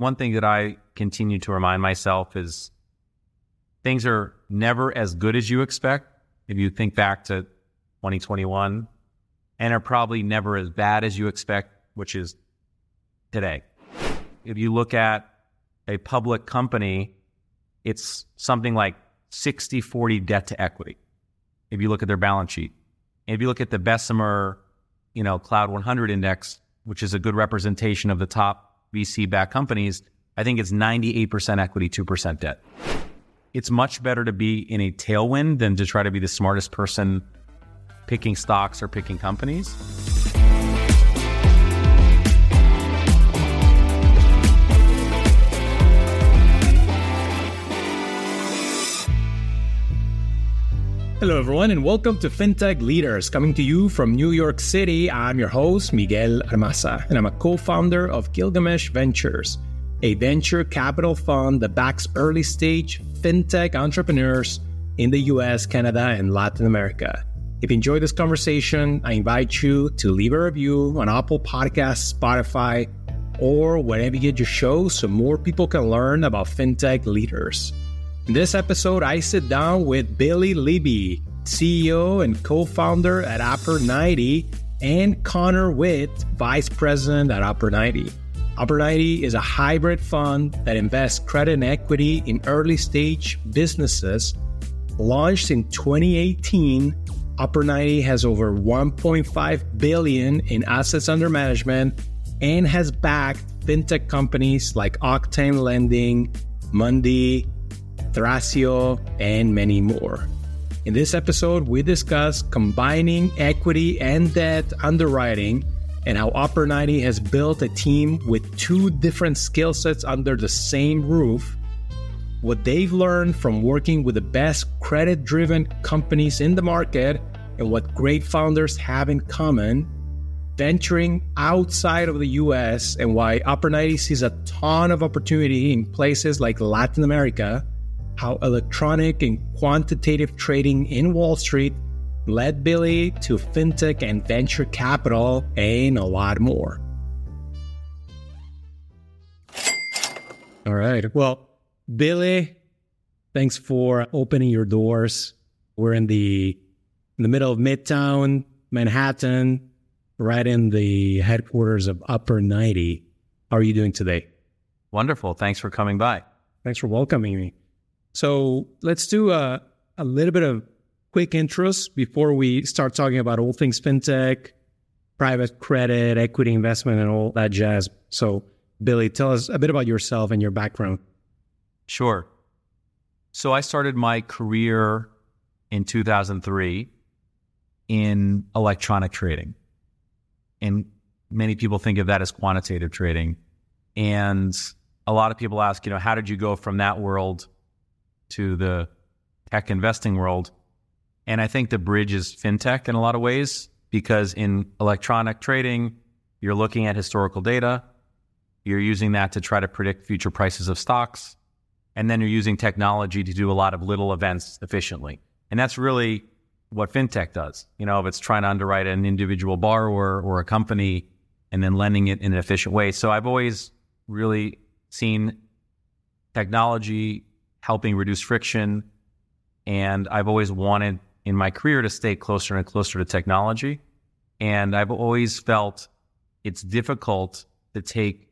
one thing that I continue to remind myself is things are never as good as you expect. If you think back to 2021, and are probably never as bad as you expect, which is today. If you look at a public company, it's something like 60 40 debt to equity. If you look at their balance sheet, if you look at the Bessemer, you know, Cloud 100 index, which is a good representation of the top VC backed companies, I think it's 98% equity, 2% debt. It's much better to be in a tailwind than to try to be the smartest person picking stocks or picking companies. Hello, everyone, and welcome to FinTech Leaders, coming to you from New York City. I'm your host, Miguel Armaza, and I'm a co founder of Gilgamesh Ventures, a venture capital fund that backs early stage FinTech entrepreneurs in the US, Canada, and Latin America. If you enjoyed this conversation, I invite you to leave a review on Apple Podcasts, Spotify, or wherever you get your shows so more people can learn about FinTech leaders. In this episode, I sit down with Billy Libby, CEO and co founder at Upper 90, and Conor Witt, Vice President at Upper 90. Upper 90 is a hybrid fund that invests credit and equity in early stage businesses. Launched in 2018, Upper 90 has over 1.5 billion in assets under management and has backed fintech companies like Octane Lending, Mundi, Thrasio, and many more. In this episode, we discuss combining equity and debt underwriting and how Upper 90 has built a team with two different skill sets under the same roof, what they've learned from working with the best credit driven companies in the market, and what great founders have in common, venturing outside of the US, and why Upper 90 sees a ton of opportunity in places like Latin America how electronic and quantitative trading in Wall Street led Billy to fintech and venture capital and a lot more. All right. Well, Billy, thanks for opening your doors. We're in the in the middle of Midtown, Manhattan, right in the headquarters of Upper 90. How are you doing today? Wonderful. Thanks for coming by. Thanks for welcoming me. So let's do a, a little bit of quick intros before we start talking about all things fintech, private credit, equity investment, and all that jazz. So, Billy, tell us a bit about yourself and your background. Sure. So, I started my career in 2003 in electronic trading. And many people think of that as quantitative trading. And a lot of people ask, you know, how did you go from that world to the tech investing world. And I think the bridge is fintech in a lot of ways because in electronic trading, you're looking at historical data, you're using that to try to predict future prices of stocks, and then you're using technology to do a lot of little events efficiently. And that's really what fintech does. You know, if it's trying to underwrite an individual borrower or a company and then lending it in an efficient way. So I've always really seen technology helping reduce friction. And I've always wanted in my career to stay closer and closer to technology. And I've always felt it's difficult to take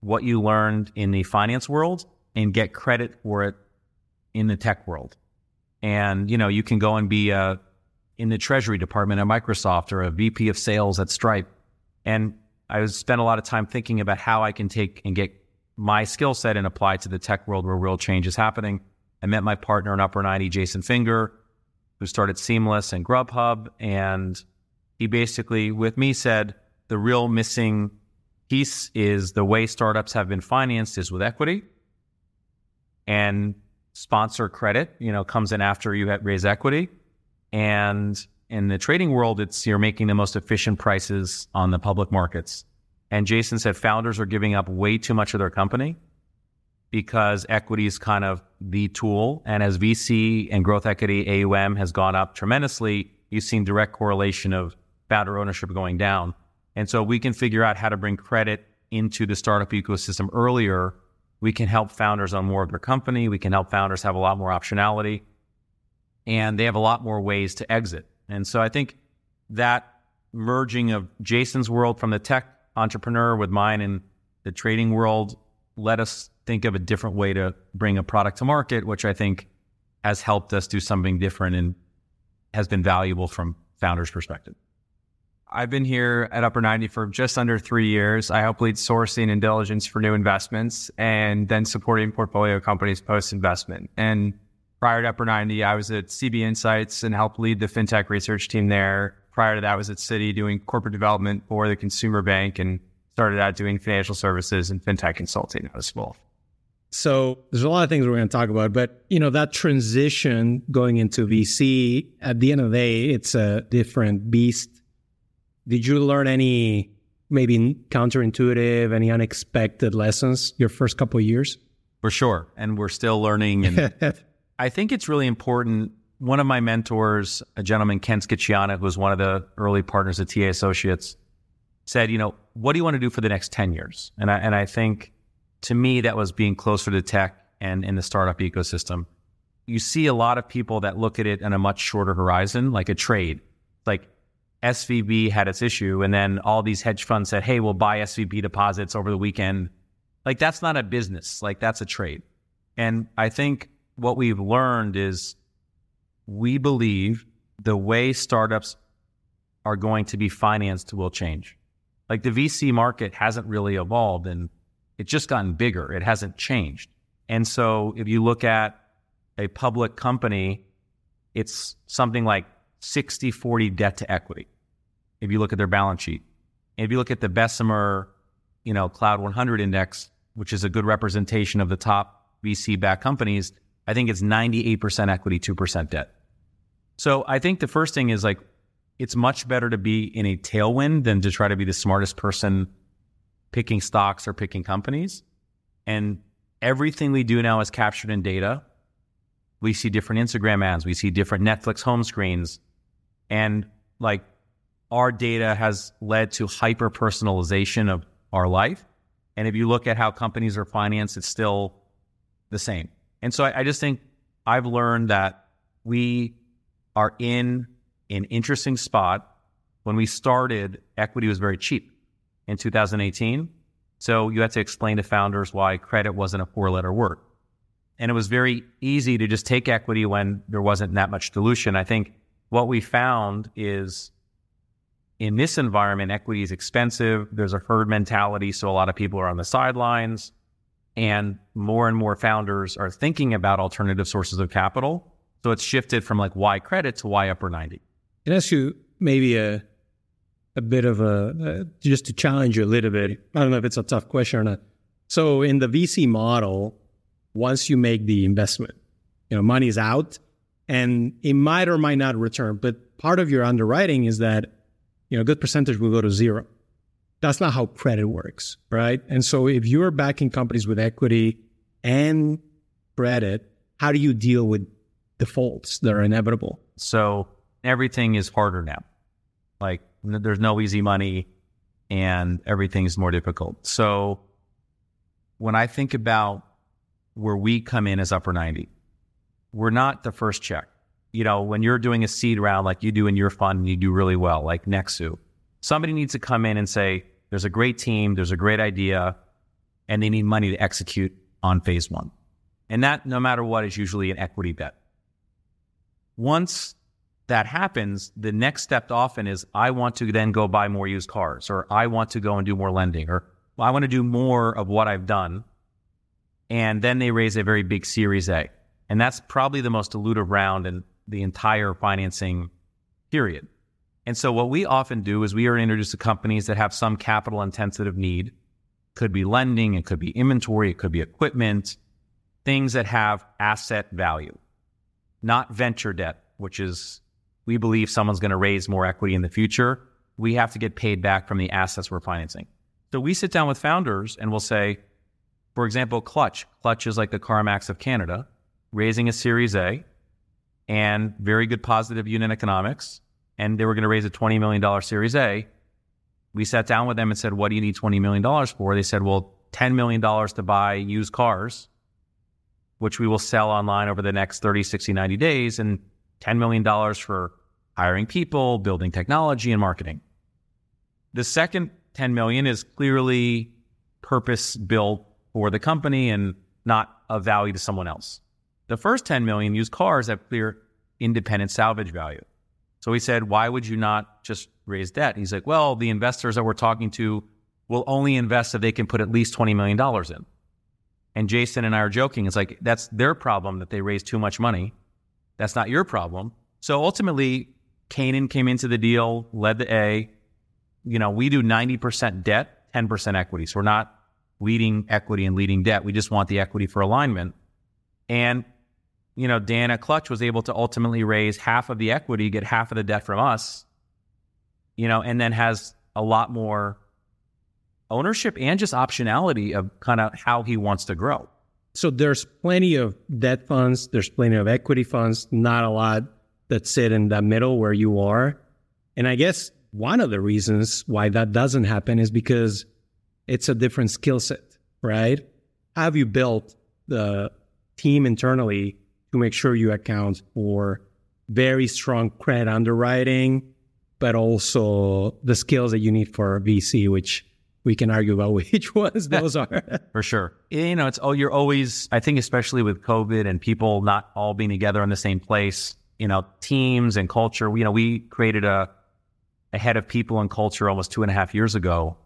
what you learned in the finance world and get credit for it in the tech world. And, you know, you can go and be a, in the treasury department at Microsoft or a VP of sales at Stripe. And I spent a lot of time thinking about how I can take and get my skill set and apply to the tech world where real change is happening. I met my partner in Upper 90, Jason Finger, who started Seamless and Grubhub. And he basically, with me, said the real missing piece is the way startups have been financed is with equity and sponsor credit, you know, comes in after you raise equity. And in the trading world, it's you're making the most efficient prices on the public markets. And Jason said founders are giving up way too much of their company because equity is kind of the tool. And as VC and growth equity AUM has gone up tremendously, you've seen direct correlation of founder ownership going down. And so we can figure out how to bring credit into the startup ecosystem earlier, we can help founders on more of their company. We can help founders have a lot more optionality and they have a lot more ways to exit. And so I think that merging of Jason's world from the tech entrepreneur with mine in the trading world let us think of a different way to bring a product to market, which I think has helped us do something different and has been valuable from founders' perspective. I've been here at Upper 90 for just under three years. I help lead sourcing and diligence for new investments and then supporting portfolio companies post investment. And prior to Upper 90, I was at CB Insights and helped lead the fintech research team there. Prior to that, I was at Citi doing corporate development for the consumer bank and started out doing financial services and fintech consulting as well. So there's a lot of things we're going to talk about, but you know that transition going into VC at the end of the day, it's a different beast did you learn any maybe counterintuitive, any unexpected lessons your first couple years? For sure. And we're still learning. And I think it's really important. One of my mentors, a gentleman, Ken Schiciano, who was one of the early partners at TA Associates, said, you know, what do you want to do for the next 10 years? And I, and I think to me, that was being closer to tech and in the startup ecosystem. You see a lot of people that look at it in a much shorter horizon, like a trade. Like SVB had its issue, and then all these hedge funds said, "Hey, we'll buy SVB deposits over the weekend." Like that's not a business. Like that's a trade. And I think what we've learned is we believe the way startups are going to be financed will change. Like the VC market hasn't really evolved and it's just gotten bigger. It hasn't changed. And so if you look at a public company, it's something like 60 40 debt to equity. If you look at their balance sheet, and if you look at the Bessemer, you know, Cloud 100 index, which is a good representation of the top VC backed companies, I think it's 98% equity, 2% debt. So I think the first thing is like, it's much better to be in a tailwind than to try to be the smartest person picking stocks or picking companies. And everything we do now is captured in data. We see different Instagram ads, we see different Netflix home screens, and like our data has led to hyper personalization of our life. And if you look at how companies are financed, it's still the same. And so I, I just think I've learned that we are in an interesting spot. When we started, equity was very cheap in 2018. So you had to explain to founders why credit wasn't a four letter word. And it was very easy to just take equity when there wasn't that much dilution. I think what we found is in this environment, equity is expensive. There's a herd mentality. So a lot of people are on the sidelines. And more and more founders are thinking about alternative sources of capital. So it's shifted from like why credit to why upper 90. Can I ask you maybe a, a bit of a, uh, just to challenge you a little bit? I don't know if it's a tough question or not. So in the VC model, once you make the investment, you know, money is out and it might or might not return. But part of your underwriting is that you know a good percentage will go to zero. That's not how credit works, right? And so if you're backing companies with equity and credit, how do you deal with defaults that are inevitable? So everything is harder now. Like there's no easy money and everything's more difficult. So when I think about where we come in as upper 90, we're not the first check. You know, when you're doing a seed round like you do in your fund and you do really well, like Nexu, somebody needs to come in and say, there's a great team, there's a great idea, and they need money to execute on phase one. And that, no matter what, is usually an equity bet. Once that happens, the next step often is I want to then go buy more used cars, or I want to go and do more lending, or I want to do more of what I've done. And then they raise a very big Series A. And that's probably the most dilutive round in the entire financing period. And so what we often do is we are introduced to companies that have some capital intensive need. Could be lending, it could be inventory, it could be equipment, things that have asset value, not venture debt, which is we believe someone's going to raise more equity in the future. We have to get paid back from the assets we're financing. So we sit down with founders and we'll say, for example, Clutch. Clutch is like the CarMax of Canada raising a Series A and very good positive unit economics. And they were going to raise a $20 million Series A. we sat down with them and said, What do you need $20 million for? They said, Well, $10 million to buy used cars, which we will sell online over the next 30, 60, 90 days, and $10 million for hiring people, building technology, and marketing. The second 10 million is clearly purpose built for the company and not of value to someone else. The first 10 million used cars have clear independent salvage value. So he said, why would you not just raise debt? He's like, well, the investors that we're talking to will only invest if they can put at least $20 million in. And Jason and I are joking. It's like, that's their problem that they raised too much money. That's not your problem. So ultimately, Canaan came into the deal, led the A. You know, we do 90% debt, 10% equity. So we're not leading equity and leading debt. We just want the equity for alignment. And, you know, Dana Clutch was able to ultimately raise half of the equity, get half of the debt from us, you know, and then has a lot more ownership and just optionality of kind of how he wants to grow. So there's plenty of debt funds, there's plenty of equity funds, not a lot that sit in that middle where you are. And I guess one of the reasons why that doesn't happen is because it's a different skill set, right? Have you built the team internally to make sure you account for very strong credit underwriting, but also the skills that you need for VC, which we can argue about which ones those are. For sure. You know, it's oh, you're always, I think, especially with COVID and people not all being together in the same place, you know, teams and culture. You know, we created a, a head of people and culture almost two and a half years ago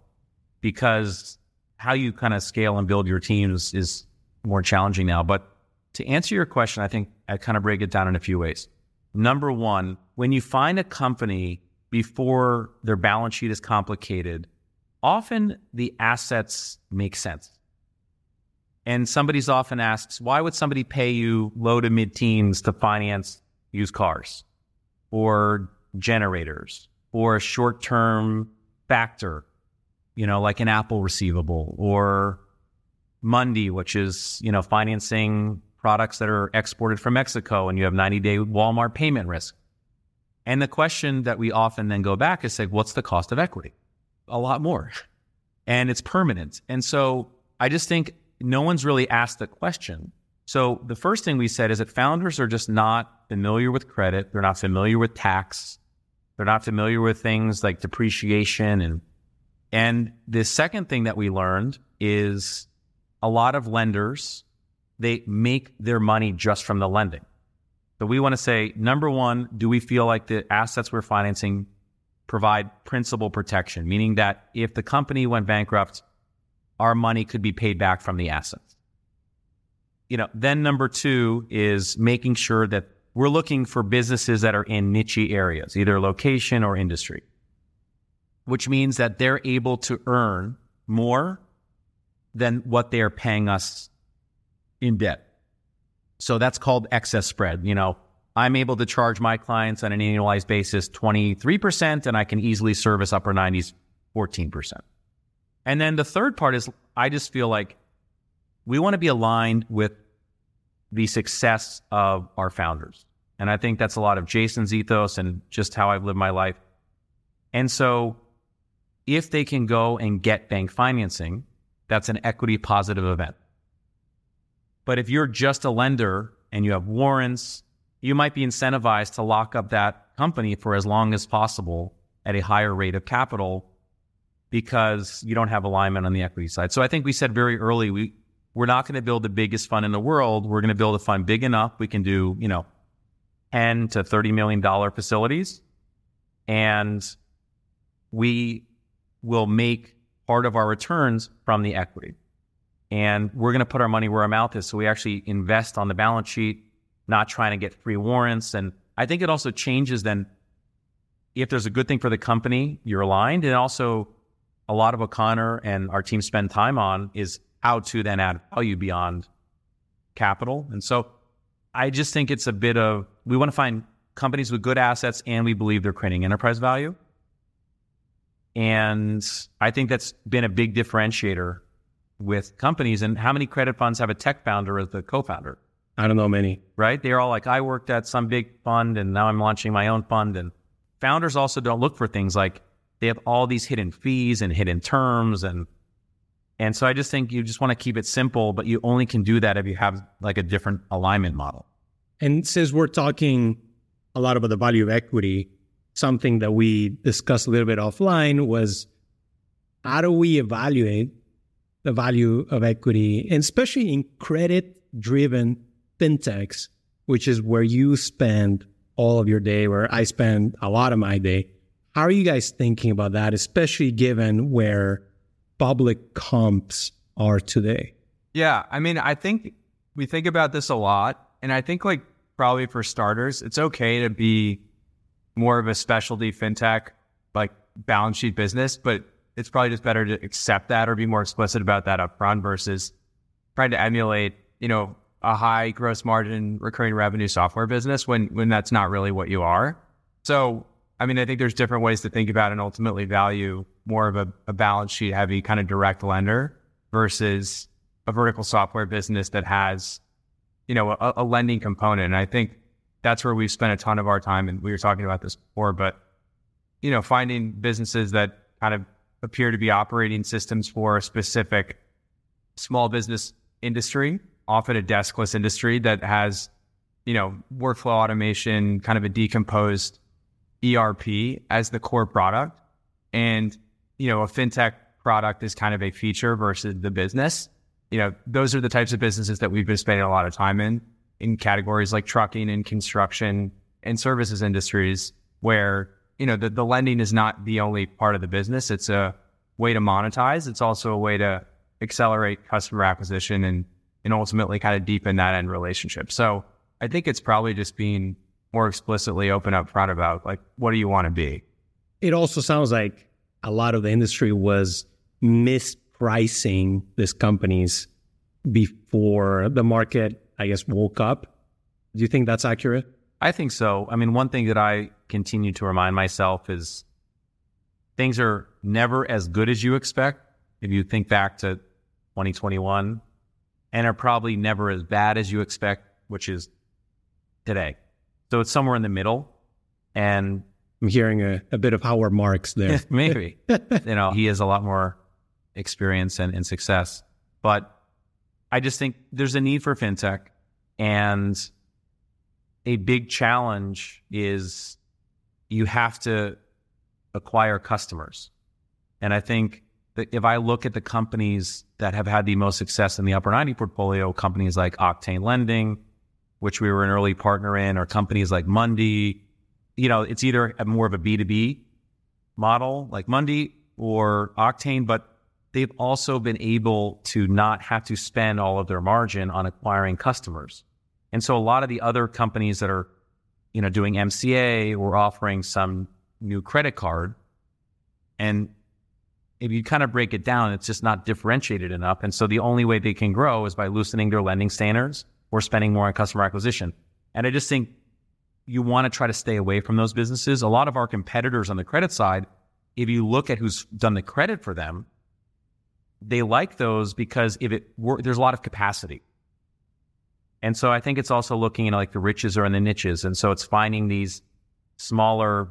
because how you kind of scale and build your teams is more challenging now. But to answer your question, I think I kind of break it down in a few ways. Number one, when you find a company before their balance sheet is complicated, often the assets make sense. And somebody's often asks, why would somebody pay you low to mid teens to finance used cars or generators or a short term factor, you know, like an Apple receivable or Mundi, which is, you know, financing products that are exported from Mexico and you have 90 day Walmart payment risk. And the question that we often then go back is say, what's the cost of equity? A lot more and it's permanent. And so I just think no one's really asked the question. So the first thing we said is that founders are just not familiar with credit. They're not familiar with tax. They're not familiar with things like depreciation and and the second thing that we learned is a lot of lenders they make their money just from the lending. So we want to say number 1, do we feel like the assets we're financing provide principal protection, meaning that if the company went bankrupt, our money could be paid back from the assets. You know, then number two is making sure that we're looking for businesses that are in niche areas, either location or industry, which means that they're able to earn more than what they are paying us in debt. So that's called excess spread. You know, I'm able to charge my clients on an annualized basis 23%, and I can easily service upper 90s 14%. And then the third part is I just feel like we want to be aligned with the success of our founders. And I think that's a lot of Jason's ethos and just how I've lived my life. And so if they can go and get bank financing, that's an equity positive event. But if you're just a lender and you have warrants you might be incentivized to lock up that company for as long as possible at a higher rate of capital because you don't have alignment on the equity side. So I think we said very early we we're not going to build the biggest fund in the world. We're going to build a fund big enough we can do, you know, 10 to 30 million dollar facilities and we will make part of our returns from the equity. And we're going to put our money where our mouth is. So we actually invest on the balance sheet not trying to get free warrants. And I think it also changes then if there's a good thing for the company, you're aligned. And also, a lot of O'Connor and our team spend time on is how to then add value beyond capital. And so I just think it's a bit of we want to find companies with good assets and we believe they're creating enterprise value. And I think that's been a big differentiator with companies. And how many credit funds have a tech founder as the co founder? I don't know many. Right? They're all like, I worked at some big fund and now I'm launching my own fund. And founders also don't look for things like they have all these hidden fees and hidden terms and and so I just think you just want to keep it simple, but you only can do that if you have like a different alignment model. And since we're talking a lot about the value of equity, something that we discussed a little bit offline was how do we evaluate the value of equity, and especially in credit driven fintechs, which is where you spend all of your day, where I spend a lot of my day. How are you guys thinking about that, especially given where public comps are today? Yeah. I mean, I think we think about this a lot. And I think, like, probably for starters, it's okay to be more of a specialty fintech, like balance sheet business, but it's probably just better to accept that or be more explicit about that upfront versus trying to emulate, you know, a high gross margin recurring revenue software business when when that's not really what you are. So, I mean, I think there's different ways to think about and ultimately value more of a, a balance sheet heavy kind of direct lender versus a vertical software business that has, you know, a, a lending component. And I think that's where we've spent a ton of our time. And we were talking about this before, but you know, finding businesses that kind of appear to be operating systems for a specific small business industry, often a deskless industry that has, you know, workflow automation, kind of a decomposed ERP as the core product. And, you know, a fintech product is kind of a feature versus the business. You know, those are the types of businesses that we've been spending a lot of time in, in categories like trucking and construction and services industries where you know, the, the lending is not the only part of the business. It's a way to monetize. It's also a way to accelerate customer acquisition and, and ultimately kind of deepen that end relationship. So I think it's probably just being more explicitly open up front about like, what do you want to be? It also sounds like a lot of the industry was mispricing these companies before the market, I guess, woke up. Do you think that's accurate? I think so. I mean, one thing that I continue to remind myself is things are never as good as you expect. If you think back to 2021, and are probably never as bad as you expect, which is today. So it's somewhere in the middle. And I'm hearing a, a bit of Howard Marks there. maybe. you know, he has a lot more experience and, and success. But I just think there's a need for fintech. And a big challenge is you have to acquire customers. And I think if I look at the companies that have had the most success in the upper 90 portfolio, companies like Octane Lending, which we were an early partner in, or companies like Mundi, you know, it's either more of a B2B model like Mundi or Octane, but they've also been able to not have to spend all of their margin on acquiring customers. And so a lot of the other companies that are, you know, doing MCA or offering some new credit card, and if you kind of break it down, it's just not differentiated enough. And so the only way they can grow is by loosening their lending standards or spending more on customer acquisition. And I just think you want to try to stay away from those businesses. A lot of our competitors on the credit side, if you look at who's done the credit for them, they like those because if it were, there's a lot of capacity. And so I think it's also looking at like the riches are in the niches. And so it's finding these smaller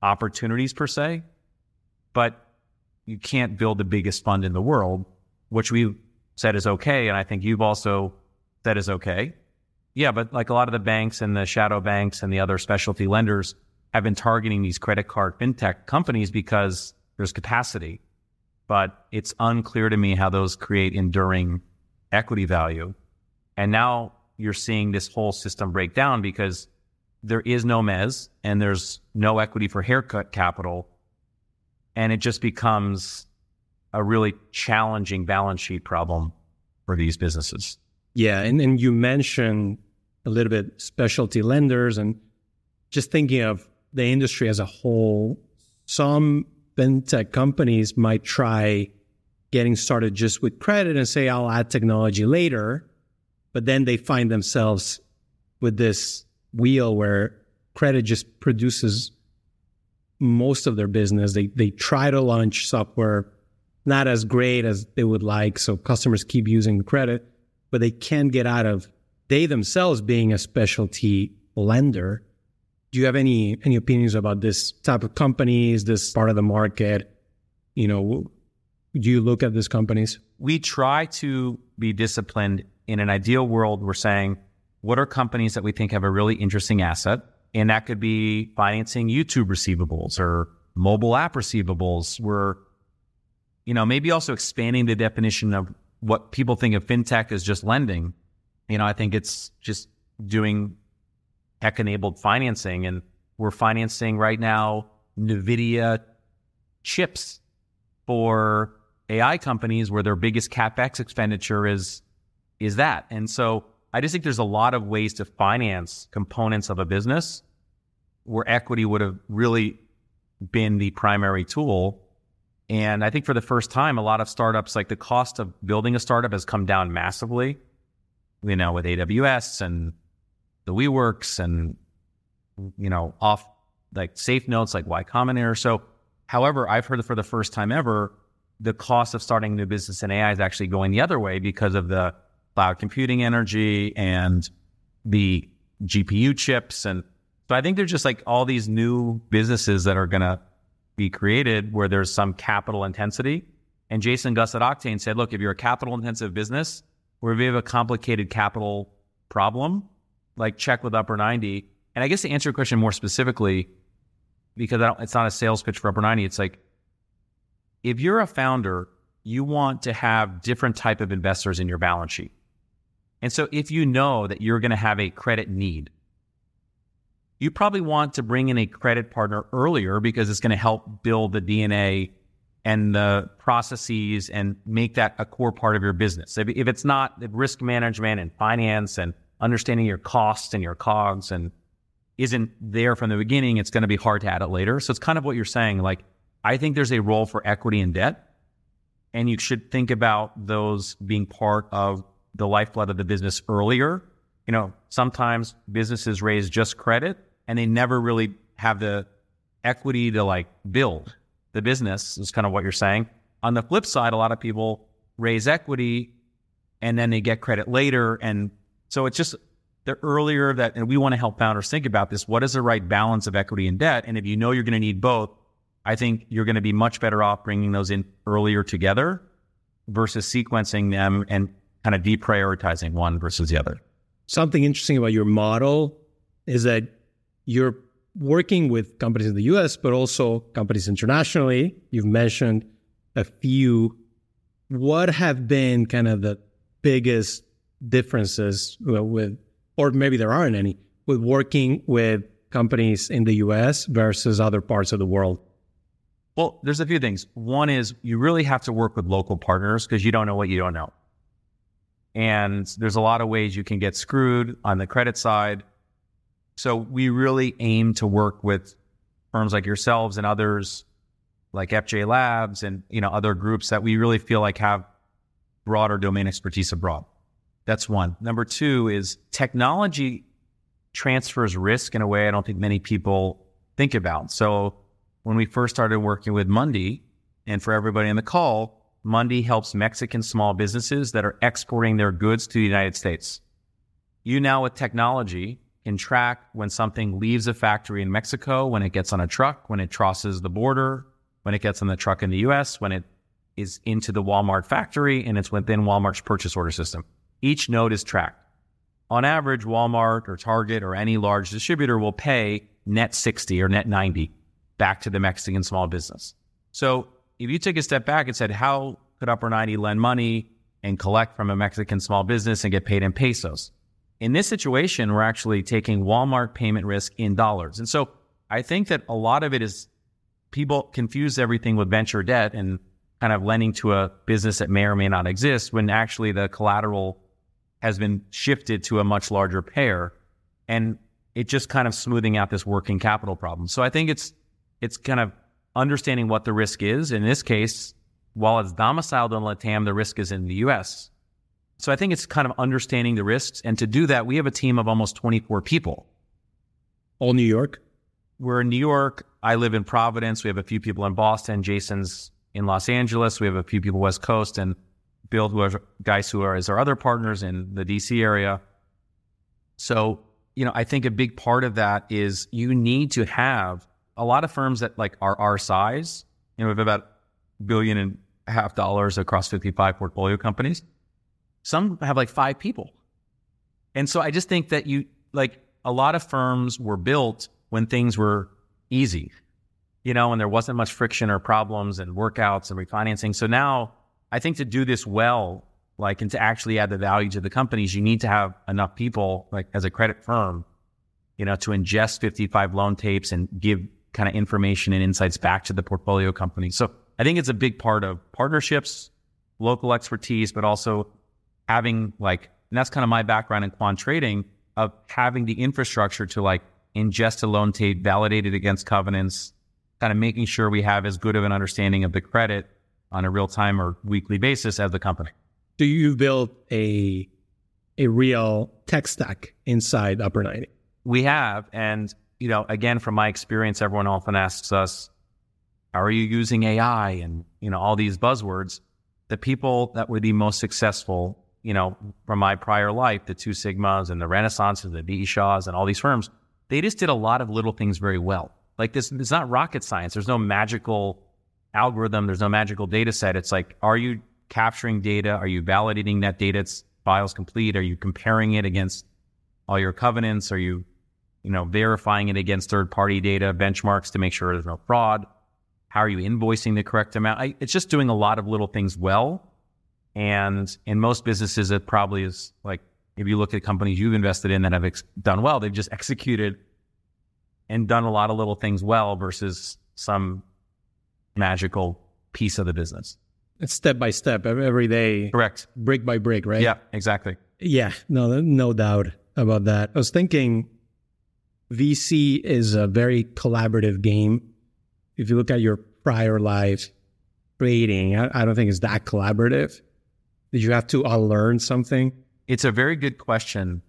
opportunities per se, but you can't build the biggest fund in the world, which we said is okay. And I think you've also said is okay. Yeah, but like a lot of the banks and the shadow banks and the other specialty lenders have been targeting these credit card fintech companies because there's capacity. But it's unclear to me how those create enduring equity value and now you're seeing this whole system break down because there is no mez and there's no equity for haircut capital. And it just becomes a really challenging balance sheet problem for these businesses. Yeah. And, and you mentioned a little bit specialty lenders and just thinking of the industry as a whole, some fintech companies might try getting started just with credit and say, I'll add technology later but then they find themselves with this wheel where credit just produces most of their business. They they try to launch software not as great as they would like, so customers keep using credit, but they can't get out of they themselves being a specialty lender. do you have any any opinions about this type of companies, this part of the market? You know, do you look at these companies? We try to be disciplined. In an ideal world, we're saying, what are companies that we think have a really interesting asset? And that could be financing YouTube receivables or mobile app receivables. We're, you know, maybe also expanding the definition of what people think of fintech as just lending. You know, I think it's just doing tech enabled financing. And we're financing right now NVIDIA chips for AI companies where their biggest capex expenditure is is that. And so I just think there's a lot of ways to finance components of a business where equity would have really been the primary tool. And I think for the first time, a lot of startups, like the cost of building a startup has come down massively, you know, with AWS and the WeWorks and, you know, off like safe notes like Y Combinator. So, however, I've heard for the first time ever, the cost of starting a new business in AI is actually going the other way because of the cloud computing energy and the GPU chips. And so I think there's just like all these new businesses that are going to be created where there's some capital intensity. And Jason Guss at Octane said, look, if you're a capital intensive business if you have a complicated capital problem, like check with Upper 90. And I guess to answer your question more specifically, because it's not a sales pitch for Upper 90, it's like if you're a founder, you want to have different type of investors in your balance sheet. And so if you know that you're going to have a credit need, you probably want to bring in a credit partner earlier because it's going to help build the DNA and the processes and make that a core part of your business. If, if it's not risk management and finance and understanding your costs and your cogs and isn't there from the beginning, it's going to be hard to add it later. So it's kind of what you're saying. Like, I think there's a role for equity and debt. And you should think about those being part of the lifeblood of the business earlier. You know, sometimes businesses raise just credit and they never really have the equity to like build the business, is kind of what you're saying. On the flip side, a lot of people raise equity and then they get credit later. And so it's just the earlier that, and we want to help founders think about this. What is the right balance of equity and debt? And if you know you're going to need both, I think you're going to be much better off bringing those in earlier together versus sequencing them and kind of deprioritizing one versus the other. Something interesting about your model is that you're working with companies in the US, but also companies internationally. You've mentioned a few. What have been kind of the biggest differences with, or maybe there aren't any, with working with companies in the US versus other parts of the world? Well, there's a few things. One is you really have to work with local partners because you don't know what you don't know. And there's a lot of ways you can get screwed on the credit side. So we really aim to work with firms like yourselves and others like FJ Labs and you know other groups that we really feel like have broader domain expertise abroad. That's one. Number two is technology transfers risk in a way I don't think many people think about. So when we first started working with Mundi, and for everybody in the call, Mundi helps Mexican small businesses that are exporting their goods to the United States. You now, with technology, can track when something leaves a factory in Mexico, when it gets on a truck, when it crosses the border, when it gets on the truck in the US, when it is into the Walmart factory, and it's within Walmart's purchase order system. Each node is tracked. On average, Walmart or Target or any large distributor will pay net 60 or net 90 back to the Mexican small business. So if you take a step back and said, how could Upper 90 lend money and collect from a Mexican small business and get paid in pesos? In this situation, we're actually taking Walmart payment risk in dollars. And so I think that a lot of it is people confuse everything with venture debt and kind of lending to a business that may or may not exist when actually the collateral has been shifted to a much larger payer. And it just kind of smoothing out this working capital problem. So I think it's it's kind of understanding what the risk is. In this case, while it's domiciled in Latam, the risk is in the US. So I think it's kind of understanding the risks. And to do that, we have a team of almost 24 people. All New York? We're in New York. I live in Providence. We have a few people in Boston. Jason's in Los Angeles. We have a few people West Coast and Bill, who are guys who are as our other partners in the DC area. So you know, I think a big part of that is you need to have a lot of firms that like are our size, you know, we have about billion and a half dollars across 55 portfolio companies. Some have like five people. And so I just think that you like a lot of firms were built when things were easy, you know, and there wasn't much friction or problems and workouts and refinancing. So now I think to do this well, like, and to actually add the value to the companies, you need to have enough people, like as a credit firm, you know, to ingest 55 loan tapes and give kind of information and insights back to the portfolio company. So I think it's a big part of partnerships, local expertise, but also having like, and that's kind of my background in quant trading of having the infrastructure to like ingest a loan tape, validate it against covenants, kind of making sure we have as good of an understanding of the credit on a real time or weekly basis as the company. Do you build a a real tech stack inside Upper 90? We have, and you know, again, from my experience, everyone often asks us, are you using AI?" and you know, all these buzzwords. The people that were the most successful, you know, from my prior life, the Two Sigmas and the Renaissance and the D. E. Shaws and all these firms, they just did a lot of little things very well. Like this, it's not rocket science. There's no magical algorithm. There's no magical data set. It's like, are you capturing data? Are you validating that data's files complete? Are you comparing it against all your covenants? Are you, you know, verifying it against third party data benchmarks to make sure there's no fraud? How are you invoicing the correct amount? I, it's just doing a lot of little things well. And in most businesses, it probably is like if you look at companies you've invested in that have ex- done well, they've just executed and done a lot of little things well versus some magical piece of the business. It's step by step, every day. Correct. Brick by brick, right? Yeah, exactly. Yeah, no, no doubt about that. I was thinking VC is a very collaborative game. If you look at your prior life trading, I, I don't think it's that collaborative. Did you have to uh, unlearn something? It's a very good question.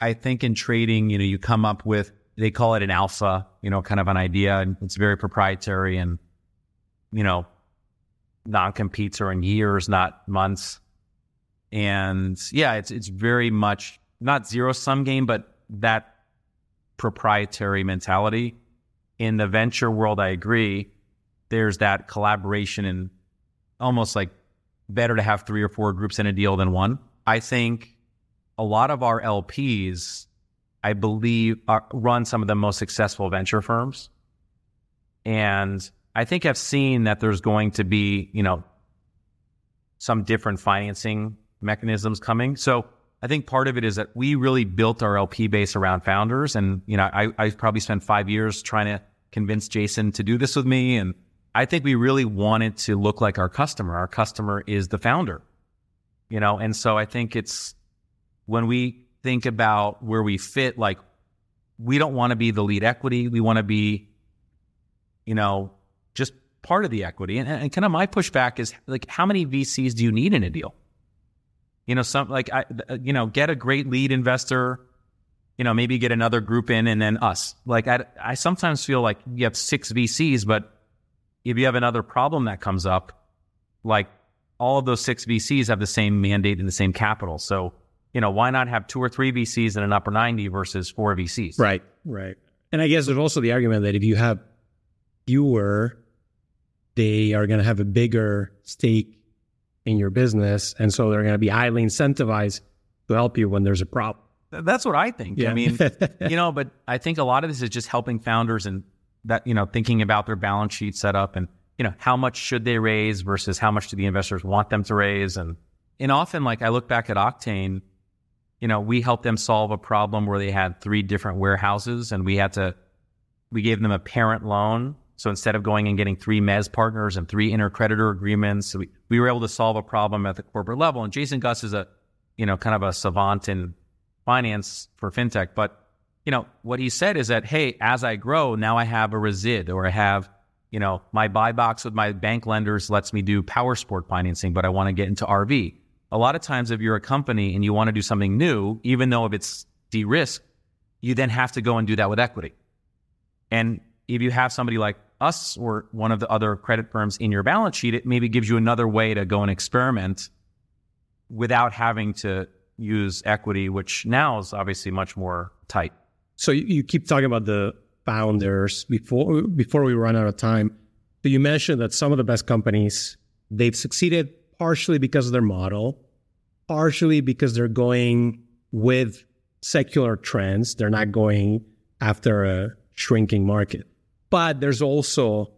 I think in trading, you know, you come up with they call it an alpha, you know, kind of an idea, and it's very proprietary and you know, non competes are in years, not months. And yeah, it's it's very much not zero sum game, but that proprietary mentality. In the venture world, I agree. There's that collaboration and almost like better to have three or four groups in a deal than one. I think a lot of our LPs, I believe, are, run some of the most successful venture firms. And I think I've seen that there's going to be, you know, some different financing mechanisms coming. So I think part of it is that we really built our LP base around founders. And, you know, I, I probably spent five years trying to convince Jason to do this with me. And I think we really wanted to look like our customer. Our customer is the founder, you know, and so I think it's when we think about where we fit, like we don't want to be the lead equity. We want to be, you know, just part of the equity. And, and kind of my pushback is like, how many VCs do you need in a deal? You know, some like I, uh, you know, get a great lead investor. You know, maybe get another group in, and then us. Like I, I sometimes feel like you have six VCs, but if you have another problem that comes up, like all of those six VCs have the same mandate and the same capital. So, you know, why not have two or three VCs in an upper 90 versus four VCs? Right, right. And I guess there's also the argument that if you have fewer they are going to have a bigger stake in your business. And so they're going to be highly incentivized to help you when there's a problem. That's what I think. Yeah. I mean, you know, but I think a lot of this is just helping founders and that, you know, thinking about their balance sheet setup and, you know, how much should they raise versus how much do the investors want them to raise? And, and often, like I look back at Octane, you know, we helped them solve a problem where they had three different warehouses and we had to, we gave them a parent loan so instead of going and getting three mez partners and three intercreditor agreements, we, we were able to solve a problem at the corporate level. And Jason Guss is a, you know, kind of a savant in finance for fintech. But, you know, what he said is that, hey, as I grow, now I have a resid or I have, you know, my buy box with my bank lenders lets me do power sport financing, but I want to get into RV. A lot of times if you're a company and you want to do something new, even though if it's de-risk, you then have to go and do that with equity. And if you have somebody like us or one of the other credit firms in your balance sheet, it maybe gives you another way to go and experiment without having to use equity, which now is obviously much more tight. So you, keep talking about the founders before before we run out of time. So you mentioned that some of the best companies they've succeeded partially because of their model, partially because they're going with secular trends. They're not going after a shrinking market. But there's also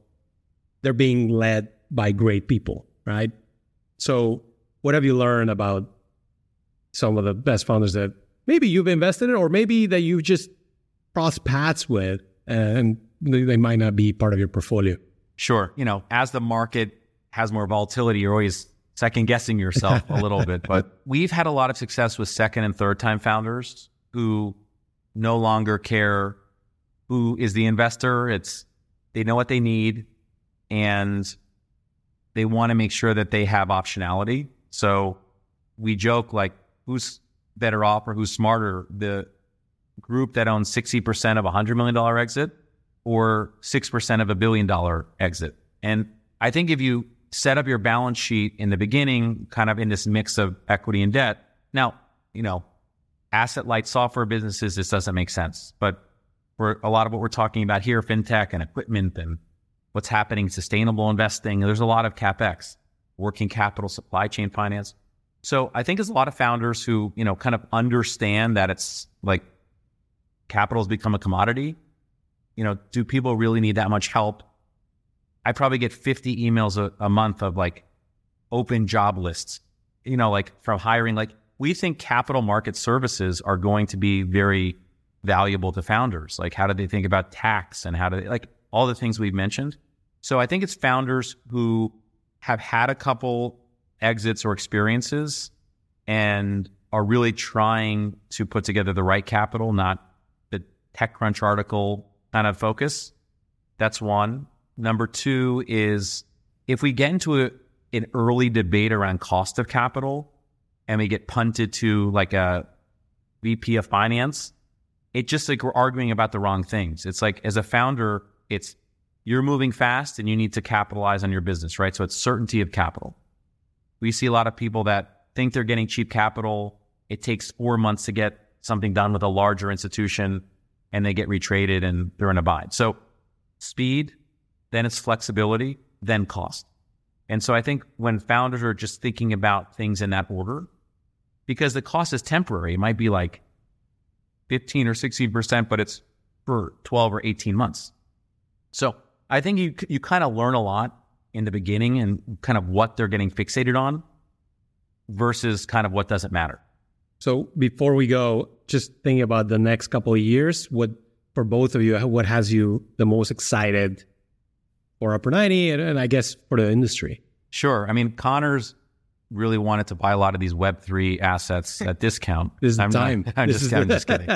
they're being led by great people, right? So what have you learned about some of the best founders that maybe you've invested in or maybe that you've just crossed paths with and they might not be part of your portfolio? Sure. You know, as the market has more volatility, you're always second guessing yourself a little bit. But we've had a lot of success with second and third time founders who no longer care who is the investor. It's they know what they need and they want to make sure that they have optionality. So we joke like who's better off or who's smarter, the group that owns 60% of a $100 million exit or 6% of a billion dollar exit. And I think if you set up your balance sheet in the beginning, kind of in this mix of equity and debt, now, you know, asset light software businesses, this doesn't make sense. But for a lot of what we're talking about here, fintech and equipment and what's happening, sustainable investing, there's a lot of capex, working capital, supply chain finance. So I think there's a lot of founders who, you know, kind of understand that it's like capital has become a commodity. You know, do people really need that much help? I probably get 50 emails a, a month of like open job lists, you know, like from hiring. Like we think capital market services are going to be very valuable to founders. Like how do they think about tax and how do they like all the things we've mentioned? So I think it's founders who have had a couple exits or experiences and are really trying to put together the right capital, not the TechCrunch article kind of focus. That's one. Number two is if we get into a, an early debate around cost of capital and we get punted to like a VP of finance, it just like we're arguing about the wrong things. It's like as a founder, it's you're moving fast and you need to capitalize on your business, right? So it's certainty of capital. We see a lot of people that think they're getting cheap capital. It takes four months to get something done with a larger institution and they get retraded and they're in a bind. So speed, then it's flexibility, then cost. And so I think when founders are just thinking about things in that order, because the cost is temporary, it might be like 15 or 16%, but it's for 12 or 18 months. So I think you, you kind of learn a lot in the beginning and kind of what they're getting fixated on versus kind of what doesn't matter. So before we go, just thinking about the next couple of years, what for both of you, what has you the most excited for Upper90 and, and I guess for the industry? Sure. I mean, Conor's really wanted to buy a lot of these Web3 assets at discount. this is I'm time. Not, I'm, this just, I'm just kidding.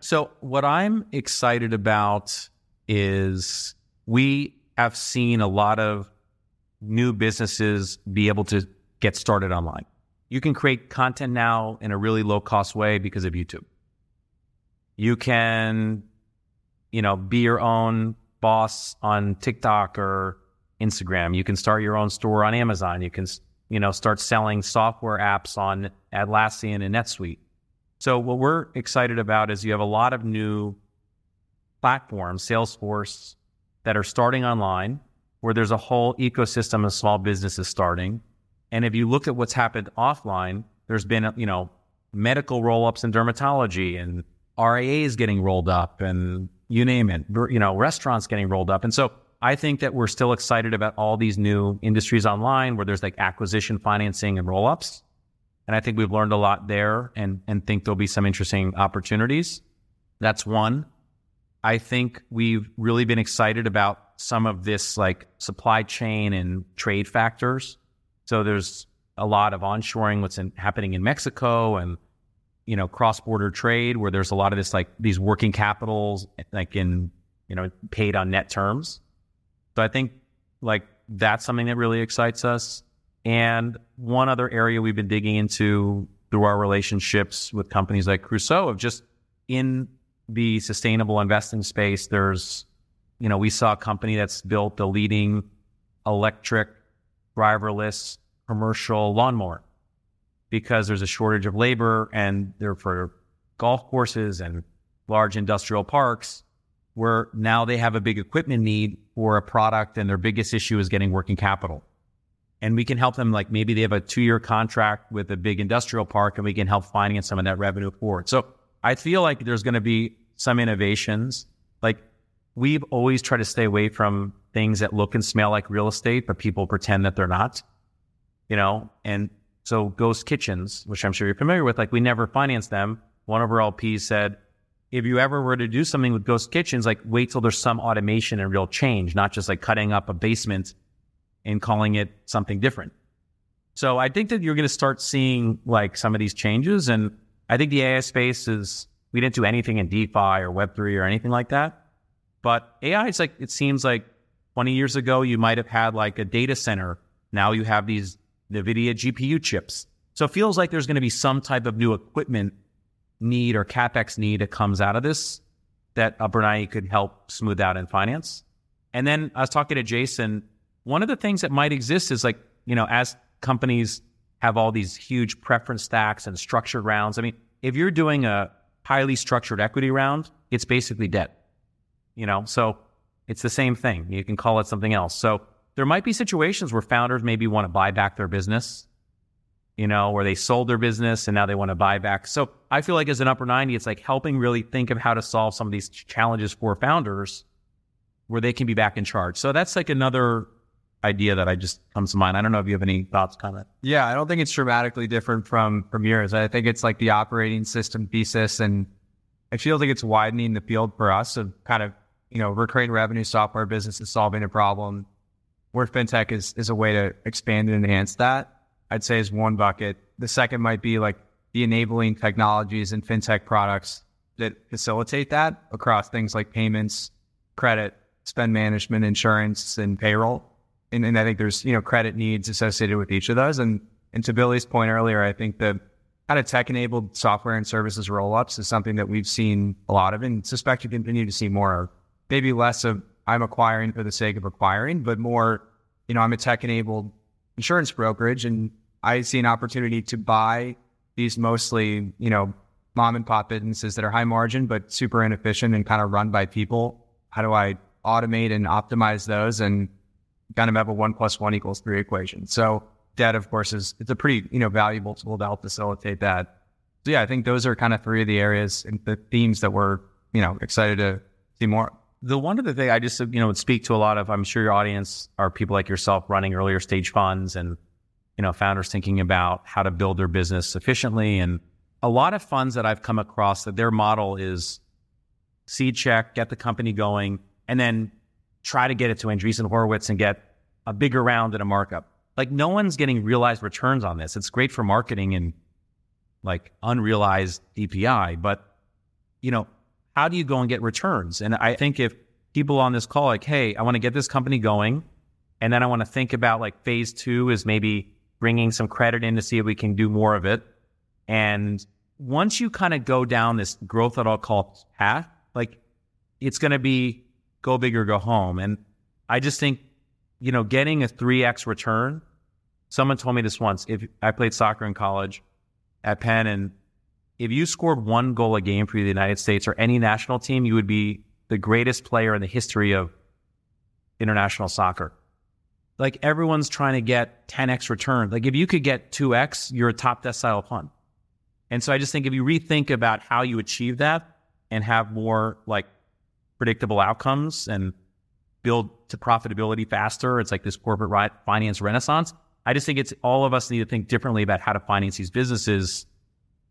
so, what I'm excited about is we have seen a lot of new businesses be able to get started online. You can create content now in a really low cost way because of YouTube. You can, you know, be your own boss on TikTok or Instagram. You can start your own store on Amazon. You can, you know, start selling software apps on Atlassian and NetSuite. So what we're excited about is you have a lot of new platforms, Salesforce, that are starting online, where there's a whole ecosystem of small businesses starting. And if you look at what's happened offline, there's been, you know, medical roll-ups in dermatology and RIAs getting rolled up and you name it, you know, restaurants getting rolled up. And so I think that we're still excited about all these new industries online where there's like acquisition financing and roll-ups. And I think we've learned a lot there and, and think there'll be some interesting opportunities. That's one. I think we've really been excited about some of this like supply chain and trade factors. So there's a lot of onshoring, what's in, happening in Mexico and, you know, cross border trade where there's a lot of this like these working capitals like in, you know, paid on net terms. So I think like that's something that really excites us. And one other area we've been digging into through our relationships with companies like Crusoe of just in the sustainable investing space, there's, you know, we saw a company that's built the leading electric driverless commercial lawnmower. because there's a shortage of labor and they're for golf courses and large industrial parks where now they have a big equipment need for a product and their biggest issue is getting working capital. And we can help them, like maybe they have a two year contract with a big industrial park and we can help finance some of that revenue forward. So I feel like there's going to be some innovations. Like we've always tried to stay away from things that look and smell like real estate, but people pretend that they're not, you know? And so ghost kitchens, which I'm sure you're familiar with, like we never financed them. One of our LPs said, if you ever were to do something with ghost kitchens, like wait till there's some automation and real change, not just like cutting up a basement and calling it something different. So I think that you're going to start seeing like some of these changes. And I think the AI space is, we didn't do anything in DeFi or Web3 or anything like that. But AI, it's like, it seems like 20 years ago, you might have had like a data center. Now you have these NVIDIA GPU chips. So it feels like there's going to be some type of new equipment need or capex need that comes out of this that Upper could help smooth out in finance. And then I was talking to Jason. One of the things that might exist is like, you know, as companies have all these huge preference stacks and structured rounds. I mean, if you're doing a highly structured equity round, it's basically debt. You know, so it's the same thing. You can call it something else. So there might be situations where founders maybe want to buy back their business, you know, where they sold their business and now they want to buy back. So I feel like as an Upper90, it's like helping really think of how to solve some of these challenges for founders where they can be back in charge. So that's like another idea that I just comes to mind. I don't know if you have any thoughts, comment. Yeah, I don't think it's dramatically different from from yours. I think it's like the operating system thesis and it feels like it's widening the field for us of kind of you know, recurring revenue software business is solving a problem. Where fintech is is a way to expand and enhance that. I'd say is one bucket. The second might be like the enabling technologies and fintech products that facilitate that across things like payments, credit, spend management, insurance, and payroll. And, and I think there's you know credit needs associated with each of those. And and to Billy's point earlier, I think the kind of tech enabled software and services roll ups is something that we've seen a lot of and suspect to continue to see more of maybe less of I'm acquiring for the sake of acquiring, but more, you know, I'm a tech enabled insurance brokerage and I see an opportunity to buy these mostly, you know, mom and pop businesses that are high margin, but super inefficient and kind of run by people. How do I automate and optimize those and kind of have a one plus one equals three equation? So debt, of course, is it's a pretty, you know, valuable tool to help facilitate that. So yeah, I think those are kind of three of the areas and the themes that we're, you know, excited to see more the one other thing I just you know would speak to a lot of I'm sure your audience are people like yourself running earlier stage funds and you know founders thinking about how to build their business efficiently and a lot of funds that I've come across that their model is seed check, get the company going, and then try to get it to Andreessen Horowitz and get a bigger round and a markup. Like no one's getting realized returns on this. It's great for marketing and like unrealized DPI, but you know, how do you go and get returns? And I think if people on this call, like, hey, I want to get this company going, and then I want to think about like phase two is maybe bringing some credit in to see if we can do more of it. And once you kind of go down this growth that I'll call path, like it's going to be go big or go home. And I just think, you know, getting a 3x return, someone told me this once. If I played soccer in college at Penn and if you scored one goal a game for the United States or any national team, you would be the greatest player in the history of international soccer. Like everyone's trying to get 10x return. Like if you could get 2x, you're a top decile fund. And so I just think if you rethink about how you achieve that and have more like predictable outcomes and build to profitability faster, it's like this corporate finance renaissance. I just think it's all of us need to think differently about how to finance these businesses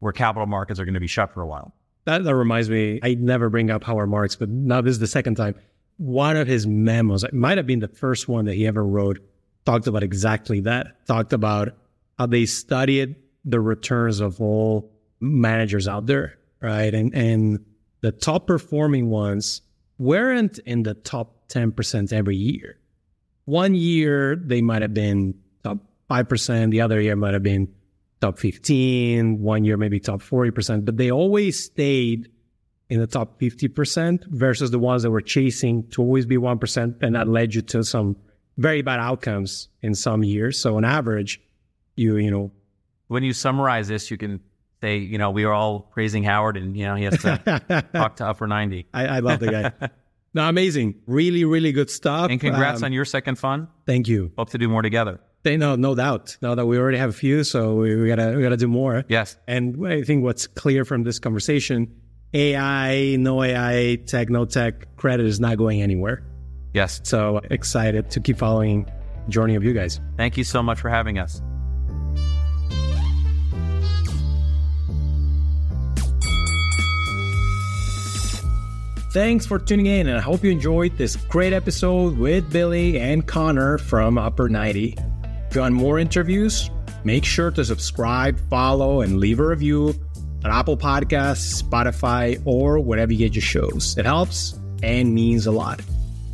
where capital markets are going to be shut for a while. That, that reminds me, I never bring up Howard Marks, but now this is the second time. One of his memos, it might have been the first one that he ever wrote, talked about exactly that, talked about how they studied the returns of all managers out there, right? And, and the top performing ones weren't in the top 10% every year. One year, they might have been top 5%. The other year might have been top 15, one year maybe top 40%, but they always stayed in the top 50% versus the ones that were chasing to always be 1%. And that led you to some very bad outcomes in some years. So on average, you, you know, when you summarize this, you can say, you know, we are all praising Howard, and you know, he has to talk to Upper90. I, I love the guy. no, amazing. Really, really good stuff. And congrats um, on your second fund. Thank you. Hope to do more together. They, no, no doubt. Now that we already have a few, so we, we gotta we gotta do more. Yes. And I think what's clear from this conversation, AI, no AI, tech, no tech, credit is not going anywhere. Yes. So excited to keep following journey of you guys. Thank you so much for having us. Thanks for tuning in, and I hope you enjoyed this great episode with Billy and Conor from Upper90. If you want more interviews, make sure to subscribe, follow, and leave a review on Apple Podcasts, Spotify, or wherever you get your shows. It helps and means a lot.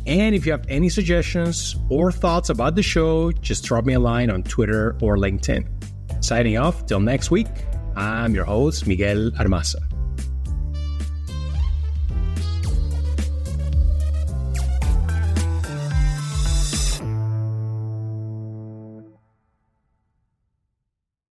And if you have any suggestions or thoughts about the show, just drop me a line on Twitter or LinkedIn. Signing off, till next week, I'm your host, Miguel Armaza.